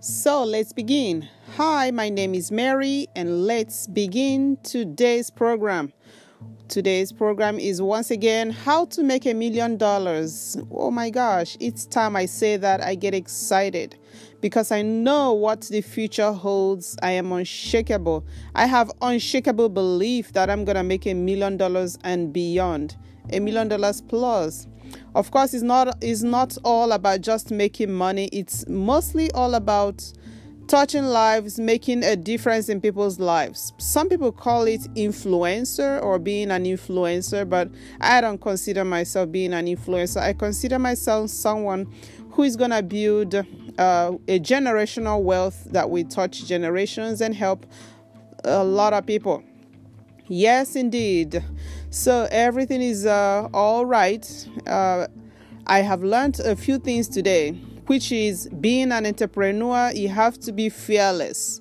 So let's begin. Hi, my name is Mary, and let's begin today's program. Today's program is once again how to make a million dollars. Oh my gosh, each time I say that, I get excited because I know what the future holds. I am unshakable. I have unshakable belief that I'm going to make a million dollars and beyond, a million dollars plus. Of course, it's not it's not all about just making money. It's mostly all about touching lives, making a difference in people's lives. Some people call it influencer or being an influencer, but I don't consider myself being an influencer. I consider myself someone who is going to build uh, a generational wealth that will touch generations and help a lot of people. Yes, indeed. So everything is uh, all right. Uh, I have learned a few things today, which is being an entrepreneur, you have to be fearless.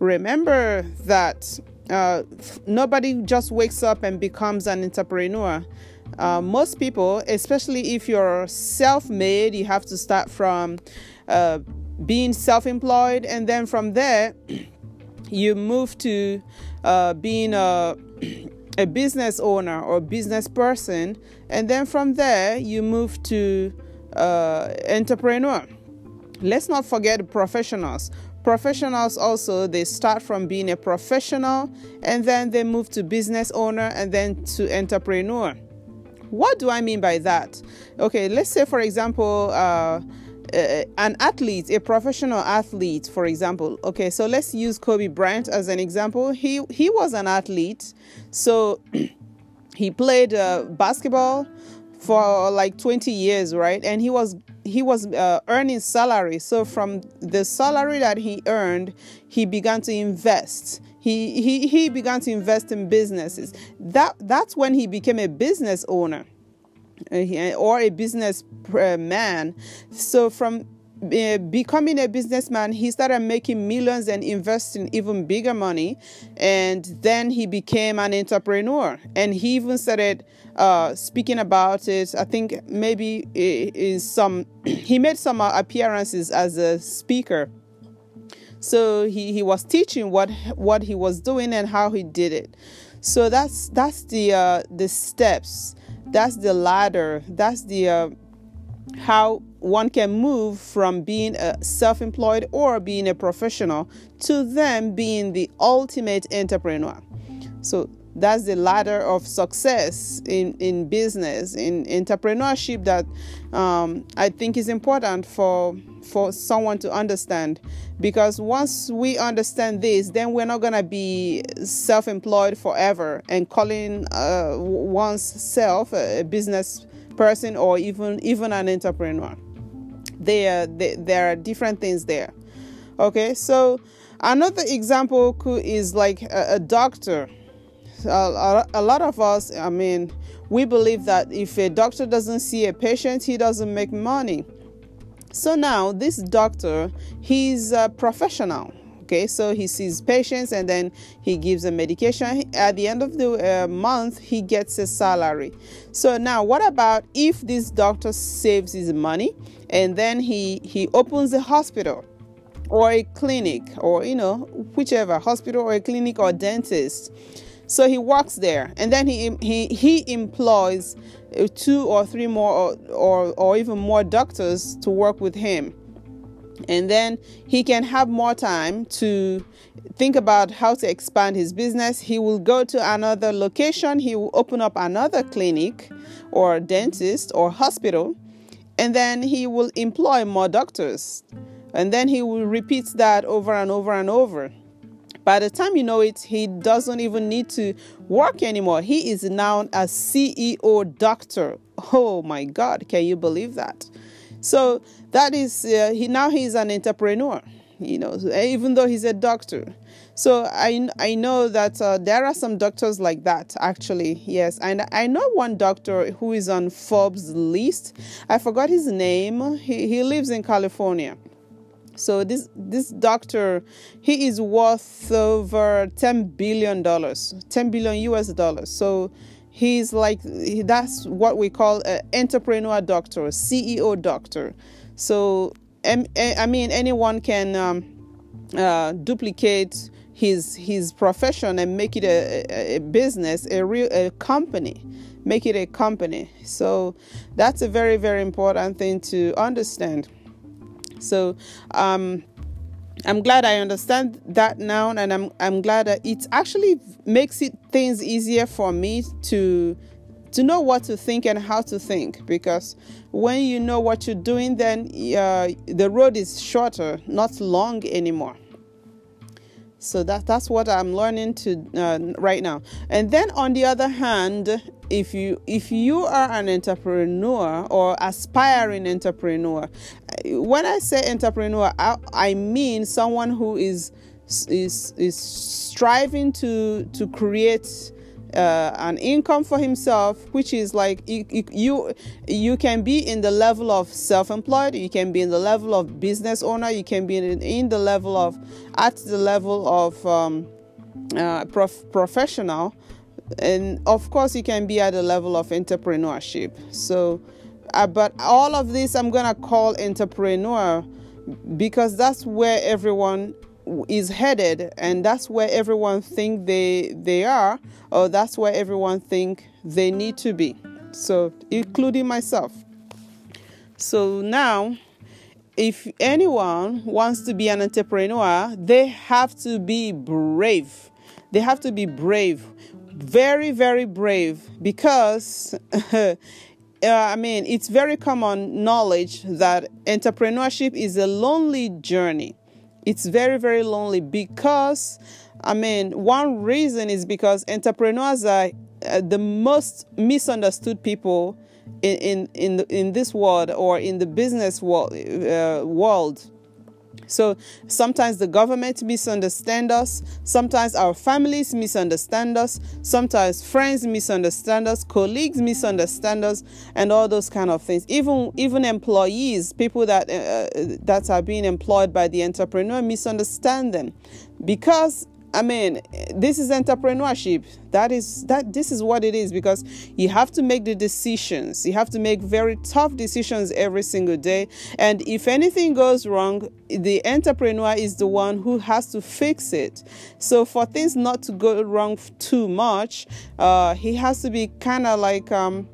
Remember that uh, nobody just wakes up and becomes an entrepreneur. Uh, most people, especially if you're self made, you have to start from uh, being self employed, and then from there, you move to uh, being a a business owner or business person, and then from there you move to uh, entrepreneur. Let's not forget professionals. Professionals also they start from being a professional and then they move to business owner and then to entrepreneur. What do I mean by that? Okay, let's say for example. Uh, uh, an athlete, a professional athlete, for example. Okay, so let's use Kobe Bryant as an example. He he was an athlete, so he played uh, basketball for like 20 years, right? And he was he was uh, earning salary. So from the salary that he earned, he began to invest. He he began to invest in businesses. That that's when he became a business owner uh, or a business uh, man. So from uh, becoming a businessman, he started making millions and investing even bigger money. And then he became an entrepreneur. And he even started uh, speaking about it. I think maybe in some, he made some appearances as a speaker. So he, he was teaching what what he was doing and how he did it. So that's that's the uh, the steps. That's the ladder. That's the uh, how one can move from being a self-employed or being a professional to them being the ultimate entrepreneur. So that's the ladder of success in, in business in entrepreneurship that um, i think is important for for someone to understand. Because once we understand this then we're not going to be self-employed forever. And calling uh, one's self a business person or even even an entrepreneur. There there are different things there. Okay so another example is like a, a doctor a, a lot of us i mean we believe that if a doctor doesn't see a patient he doesn't make money so now this doctor, he's a professional. Okay, so he sees patients and then he gives a medication. At the end of the uh, month, he gets a salary. So now, what about if this doctor saves his money and then he he opens a hospital? or a clinic or you know whichever hospital or a clinic or dentist so he works there and then he he he employs uh, two or three more or, or, or even more doctors to work with him and then he can have more time to think about how to expand his business. He will go to another location, he will open up another clinic or dentist or hospital, and then he will employ more doctors. And then he will repeat that over and over and over. By the time you know it, he doesn't even need to work anymore. He is now a CEO doctor. Oh my God, can you believe that? So that is uh, he now he's an entrepreneur. You know, even though he's a doctor. So I I know that uh, there are some doctors like that actually. Yes, and I know one doctor who is on Forbes list. I forgot his name. He he lives in California. So this this doctor, he is worth over ten billion dollars, ten billion US dollars. So he's like that's what we call an entrepreneur doctor, CEO doctor. So I mean, anyone can um, uh, duplicate his his profession and make it a, a business, a real a company, make it a company. So that's a very very important thing to understand. So um, I'm glad I understand that now, and I'm I'm glad that it actually makes it things easier for me to to know what to think and how to think. Because when you know what you're doing then uh, the road is shorter not long anymore. So that that's what i'm learning to uh, right now. And then on the other hand if you if you are an entrepreneur or aspiring entrepreneur when i say entrepreneur i, I mean someone who is is is striving to to create uh, an income for himself, which is like you, you you can be in the level of self-employed, you can be in the level of business owner, you can be in, in the level of at the level of um, uh, prof- professional, and of course you can be at the level of entrepreneurship. So, uh, but all of this I'm gonna call entrepreneur because that's where everyone is headed and that's where everyone think they they are or that's where everyone think they need to be. So including myself. So now if anyone wants to be an entrepreneur they have to be brave. They have to be brave. Very very brave because uh, I mean, it's very common knowledge that entrepreneurship is a lonely journey. It's very very lonely because i mean one reason is because entrepreneurs are uh, the most misunderstood people in in in, the, in this world or in the business world, uh, world so sometimes the government misunderstand us, sometimes our families misunderstand us, sometimes friends misunderstand us, colleagues misunderstand us, and all those kind of things. Even even employees, people that uh, that are being employed by the entrepreneur misunderstand them. Because I mean, this is entrepreneurship. That is that this is what it is because you have to make the decisions. You have to make very tough decisions every single day. And if anything goes wrong, the entrepreneur is the one who has to fix it. So for things not to go wrong too much, uh, he has to be kind of like um,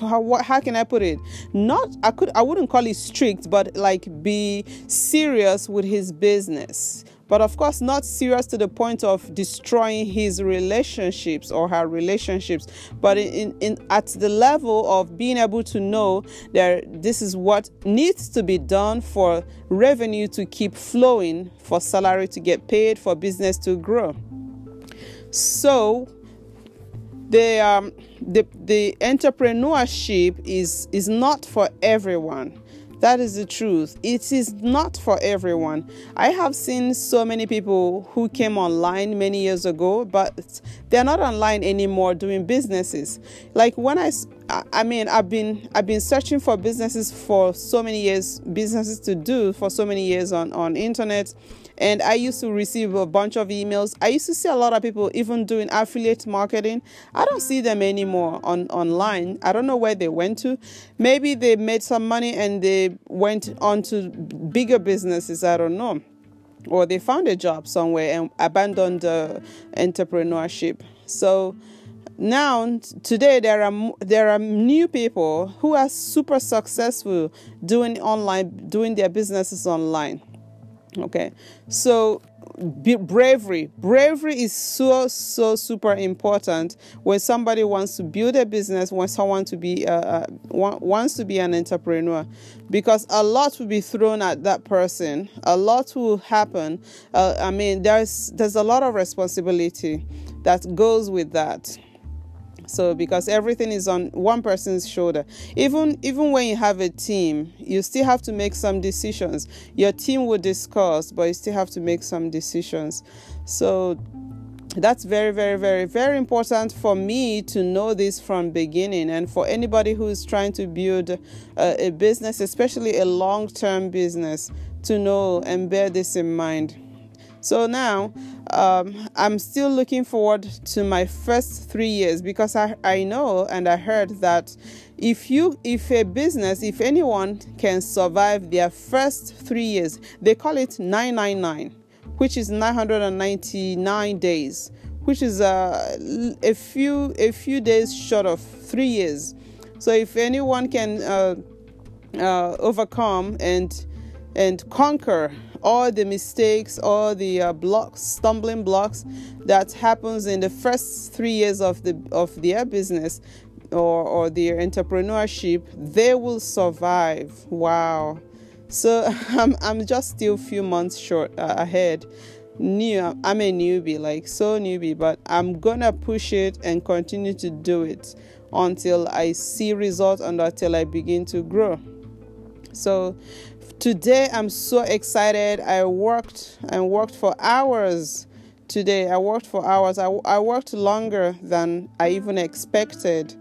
how, how can I put it? Not I could I wouldn't call it strict, but like be serious with his business but of course not serious to the point of destroying his relationships or her relationships. But in, in at the level of being able to know that this is what needs to be done for revenue to keep flowing for salary to get paid for business to grow. So the um, the the entrepreneurship is is not for everyone that is the truth. It is not for everyone. I have seen so many people who came online many years ago, but they're not online anymore doing businesses. Like when I I mean, I've been I've been searching for businesses for so many years, businesses to do for so many years on on internet and I used to receive a bunch of emails. I used to see a lot of people even doing affiliate marketing. I don't see them anymore on online. I don't know where they went to. Maybe they made some money and they went on to bigger businesses. I don't know. Or they found a job somewhere and abandoned uh, entrepreneurship. So now today there are there are new people who are super successful doing online doing their businesses online Okay, so bravery. Bravery is so so super important when somebody wants to build a business when someone to be uh, uh, wants to be an entrepreneur because a lot will be thrown at that person. A lot will happen. Uh, i mean there's there's a lot of responsibility that goes with that so because everything is on one person's shoulder. Even even when you have a team you still have to make some decisions. Your team will discuss but you still have to make some decisions. So that's very very very very important for me to know this from beginning. And for anybody who is trying to build a, a business especially a long-term business to know and bear this in mind so now um, I'm still looking forward to my first three years because I, I know and I heard that if you if a business if anyone can survive their first three years they call it 999 which is 999 days which is uh, a few a few days short of three years. So if anyone can uh, uh, overcome and and conquer all the mistakes all the uh, blocks stumbling blocks that happens in the first three years of the of their business or, or their entrepreneurship, they will survive. Wow. So I'm, I'm just still a few months short uh, ahead. New, I'm a newbie, like so newbie, but I'm gonna push it and continue to do it until I see results and until I begin to grow. So today I'm so excited. I worked and worked for hours today. I worked for hours. I, I worked longer than I even expected.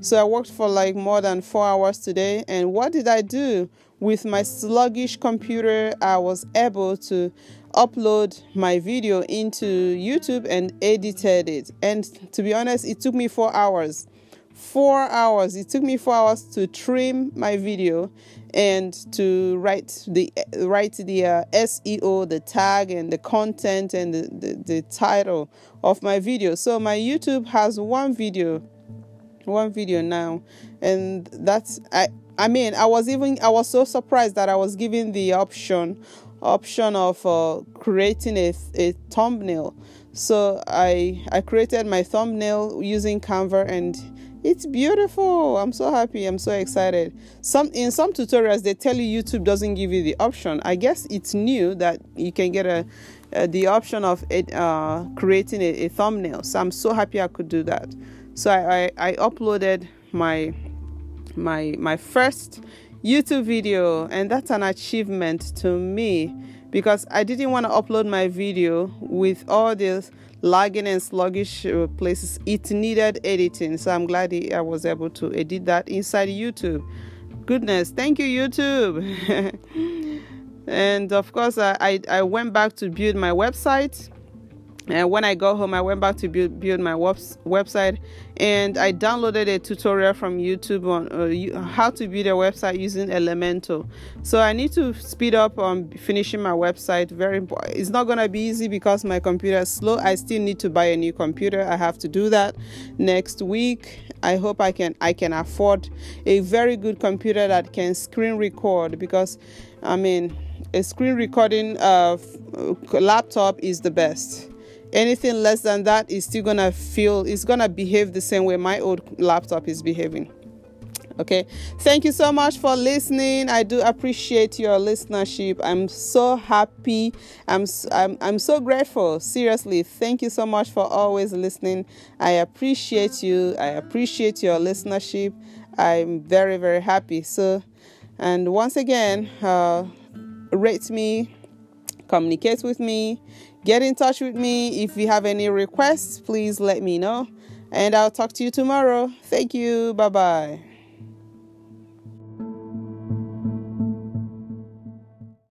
So I worked for like more than four hours today. And what did I do? With my sluggish computer, I was able to upload my video into YouTube and edited it. And to be honest, it took me four hours. Four hours. It took me four hours to trim my video and to write the write the uh, SEO, the tag, and the content and the, the, the title of my video. So my YouTube has one video one video now and that's i i mean i was even i was so surprised that i was given the option option of uh, creating a, a thumbnail so i i created my thumbnail using canva and it's beautiful. I'm so happy. I'm so excited. Some in some tutorials they tell you youtube doesn't give you the option. I guess it's new that you can get a, a the option of it, uh, creating a, a thumbnail. So i'm so happy i could do that. So I, I, I uploaded my my my first YouTube video and that's an achievement to me because I didn't want to upload my video with all these lagging and sluggish uh, places. It needed editing, so I'm glad I was able to edit that inside YouTube. Goodness, thank you, YouTube. and of course, I, I, I went back to build my website and when I got home, I went back to build, build my website and I downloaded a tutorial from YouTube on uh, how to build a website using Elementor. So I need to speed up on finishing my website. Very important. It's not going to be easy because my computer is slow. I still need to buy a new computer. I have to do that next week. I hope I can I can afford a very good computer that can screen record because I mean a screen recording uh, laptop is the best anything less than that is still gonna feel it's gonna behave the same way my old laptop is behaving. Okay? Thank you so much for listening. I do appreciate your listenership. I'm so happy. I'm i'm, I'm so grateful. Seriously thank you so much for always listening. I appreciate you. I appreciate your listenership. I'm very very happy. So and once again uh, rate me communicate with me Get in touch with me. If you have any requests, please let me know. And I'll talk to you tomorrow. Thank you. Bye bye.